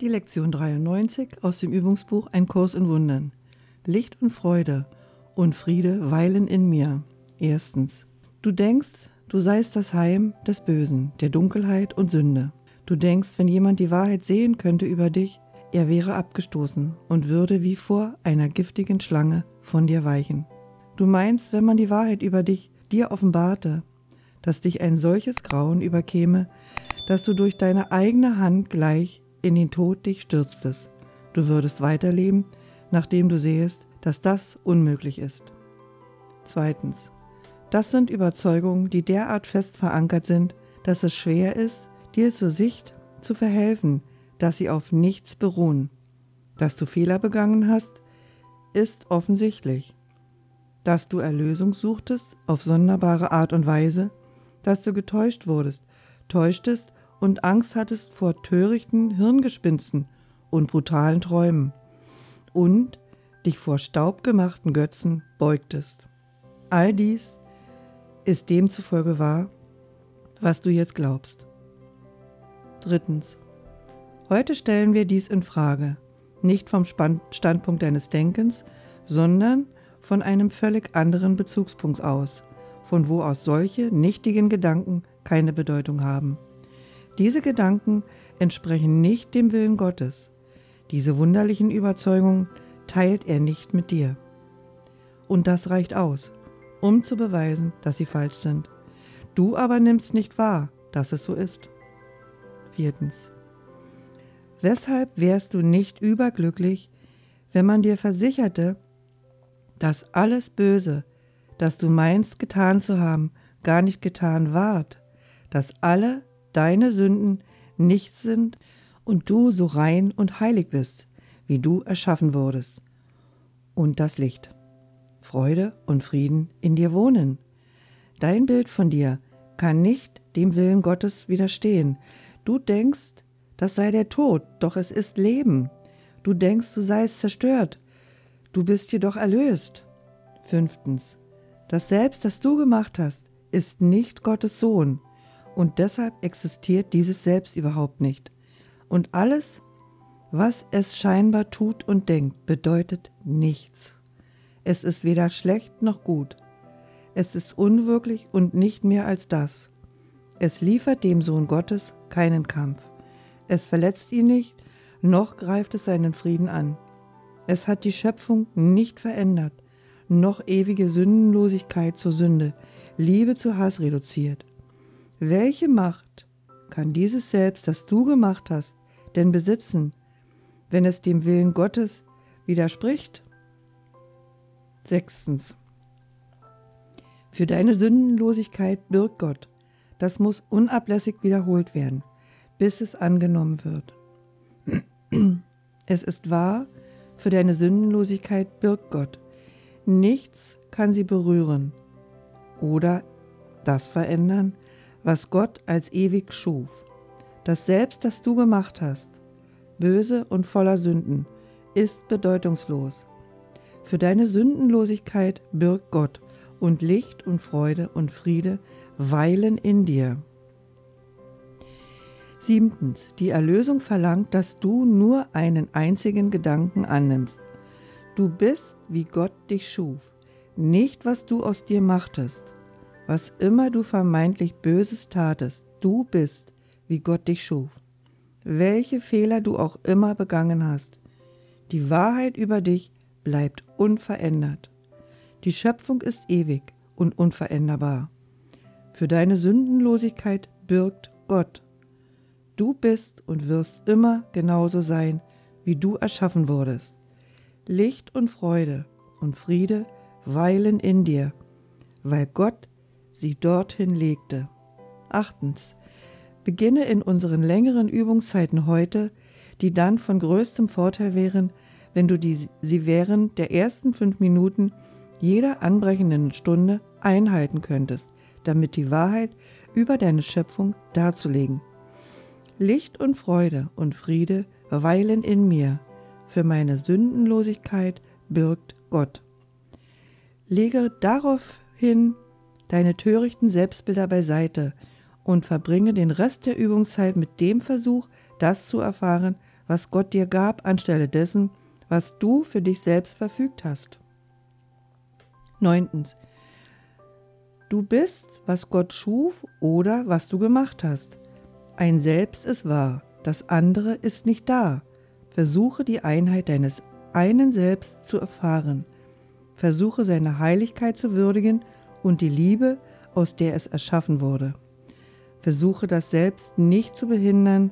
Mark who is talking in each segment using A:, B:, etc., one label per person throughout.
A: Die Lektion 93 aus dem Übungsbuch Ein Kurs in Wundern. Licht und Freude und Friede weilen in mir. Erstens. Du denkst, du seist das Heim des Bösen, der Dunkelheit und Sünde. Du denkst, wenn jemand die Wahrheit sehen könnte über dich, er wäre abgestoßen und würde wie vor einer giftigen Schlange von dir weichen. Du meinst, wenn man die Wahrheit über dich dir offenbarte, dass dich ein solches Grauen überkäme, dass du durch deine eigene Hand gleich in den Tod dich stürztest. Du würdest weiterleben, nachdem du sehest, dass das unmöglich ist. Zweitens. Das sind Überzeugungen, die derart fest verankert sind, dass es schwer ist, dir zur Sicht zu verhelfen, dass sie auf nichts beruhen. Dass du Fehler begangen hast, ist offensichtlich. Dass du Erlösung suchtest auf sonderbare Art und Weise, dass du getäuscht wurdest, täuschtest und Angst hattest vor törichten Hirngespinsten und brutalen Träumen und dich vor staubgemachten Götzen beugtest. All dies ist demzufolge wahr, was du jetzt glaubst. Drittens. Heute stellen wir dies in Frage, nicht vom Standpunkt deines Denkens, sondern von einem völlig anderen Bezugspunkt aus, von wo aus solche nichtigen Gedanken keine Bedeutung haben. Diese Gedanken entsprechen nicht dem Willen Gottes. Diese wunderlichen Überzeugungen teilt er nicht mit dir. Und das reicht aus, um zu beweisen, dass sie falsch sind. Du aber nimmst nicht wahr, dass es so ist. Viertens. Weshalb wärst du nicht überglücklich, wenn man dir versicherte, dass alles Böse, das du meinst getan zu haben, gar nicht getan ward, dass alle deine Sünden nichts sind und du so rein und heilig bist, wie du erschaffen wurdest. Und das Licht, Freude und Frieden in dir wohnen. Dein Bild von dir kann nicht dem Willen Gottes widerstehen. Du denkst, das sei der Tod, doch es ist Leben. Du denkst, du seist zerstört, du bist jedoch erlöst. Fünftens. Das Selbst, das du gemacht hast, ist nicht Gottes Sohn, und deshalb existiert dieses Selbst überhaupt nicht. Und alles, was es scheinbar tut und denkt, bedeutet nichts. Es ist weder schlecht noch gut. Es ist unwirklich und nicht mehr als das. Es liefert dem Sohn Gottes keinen Kampf. Es verletzt ihn nicht, noch greift es seinen Frieden an. Es hat die Schöpfung nicht verändert, noch ewige Sündenlosigkeit zur Sünde, Liebe zu Hass reduziert. Welche Macht kann dieses Selbst, das du gemacht hast, denn besitzen, wenn es dem Willen Gottes widerspricht? Sechstens. Für deine Sündenlosigkeit birgt Gott. Das muss unablässig wiederholt werden bis es angenommen wird. Es ist wahr, für deine Sündenlosigkeit birgt Gott. Nichts kann sie berühren oder das verändern, was Gott als ewig schuf. Das Selbst, das du gemacht hast, böse und voller Sünden, ist bedeutungslos. Für deine Sündenlosigkeit birgt Gott und Licht und Freude und Friede weilen in dir. Siebtens. Die Erlösung verlangt, dass du nur einen einzigen Gedanken annimmst. Du bist, wie Gott dich schuf, nicht was du aus dir machtest. Was immer du vermeintlich Böses tatest, du bist, wie Gott dich schuf. Welche Fehler du auch immer begangen hast, die Wahrheit über dich bleibt unverändert. Die Schöpfung ist ewig und unveränderbar. Für deine Sündenlosigkeit birgt Gott. Du bist und wirst immer genauso sein, wie du erschaffen wurdest. Licht und Freude und Friede weilen in dir, weil Gott sie dorthin legte. Achtens. Beginne in unseren längeren Übungszeiten heute, die dann von größtem Vorteil wären, wenn du die, sie während der ersten fünf Minuten jeder anbrechenden Stunde einhalten könntest, damit die Wahrheit über deine Schöpfung darzulegen. Licht und Freude und Friede weilen in mir, für meine Sündenlosigkeit birgt Gott. Lege daraufhin deine törichten Selbstbilder beiseite und verbringe den Rest der Übungszeit mit dem Versuch, das zu erfahren, was Gott dir gab, anstelle dessen, was du für dich selbst verfügt hast. Neuntens. Du bist, was Gott schuf oder was du gemacht hast. Ein Selbst ist wahr, das andere ist nicht da. Versuche die Einheit deines einen Selbst zu erfahren. Versuche seine Heiligkeit zu würdigen und die Liebe, aus der es erschaffen wurde. Versuche das Selbst nicht zu behindern,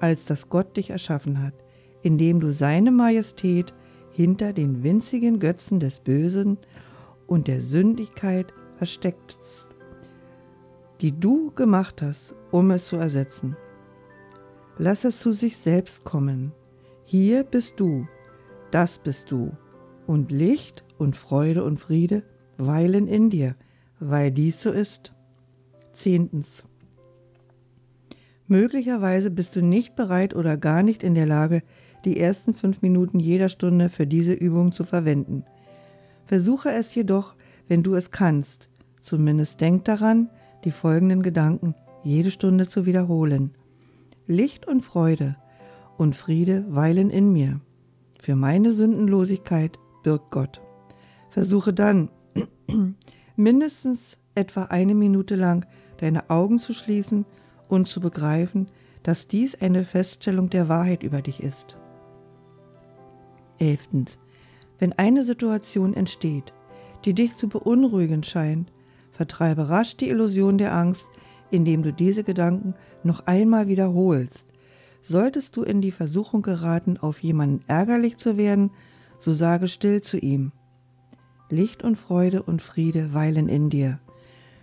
A: als dass Gott dich erschaffen hat, indem du seine Majestät hinter den winzigen Götzen des Bösen und der Sündigkeit versteckst, die du gemacht hast, um es zu ersetzen. Lass es zu sich selbst kommen. Hier bist du, das bist du, und Licht und Freude und Friede weilen in dir, weil dies so ist. Zehntens. Möglicherweise bist du nicht bereit oder gar nicht in der Lage, die ersten fünf Minuten jeder Stunde für diese Übung zu verwenden. Versuche es jedoch, wenn du es kannst. Zumindest denk daran, die folgenden Gedanken jede Stunde zu wiederholen. Licht und Freude und Friede weilen in mir. Für meine Sündenlosigkeit birgt Gott. Versuche dann mindestens etwa eine Minute lang deine Augen zu schließen und zu begreifen, dass dies eine Feststellung der Wahrheit über dich ist. Elftens. Wenn eine Situation entsteht, die dich zu beunruhigen scheint, vertreibe rasch die Illusion der Angst, indem du diese Gedanken noch einmal wiederholst. Solltest du in die Versuchung geraten, auf jemanden ärgerlich zu werden, so sage still zu ihm. Licht und Freude und Friede weilen in dir.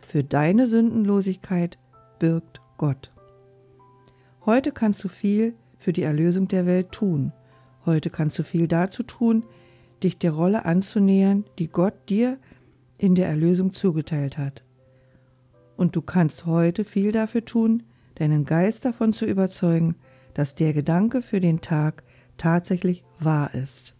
A: Für deine Sündenlosigkeit birgt Gott. Heute kannst du viel für die Erlösung der Welt tun. Heute kannst du viel dazu tun, dich der Rolle anzunähern, die Gott dir in der Erlösung zugeteilt hat. Und du kannst heute viel dafür tun, deinen Geist davon zu überzeugen, dass der Gedanke für den Tag tatsächlich wahr ist.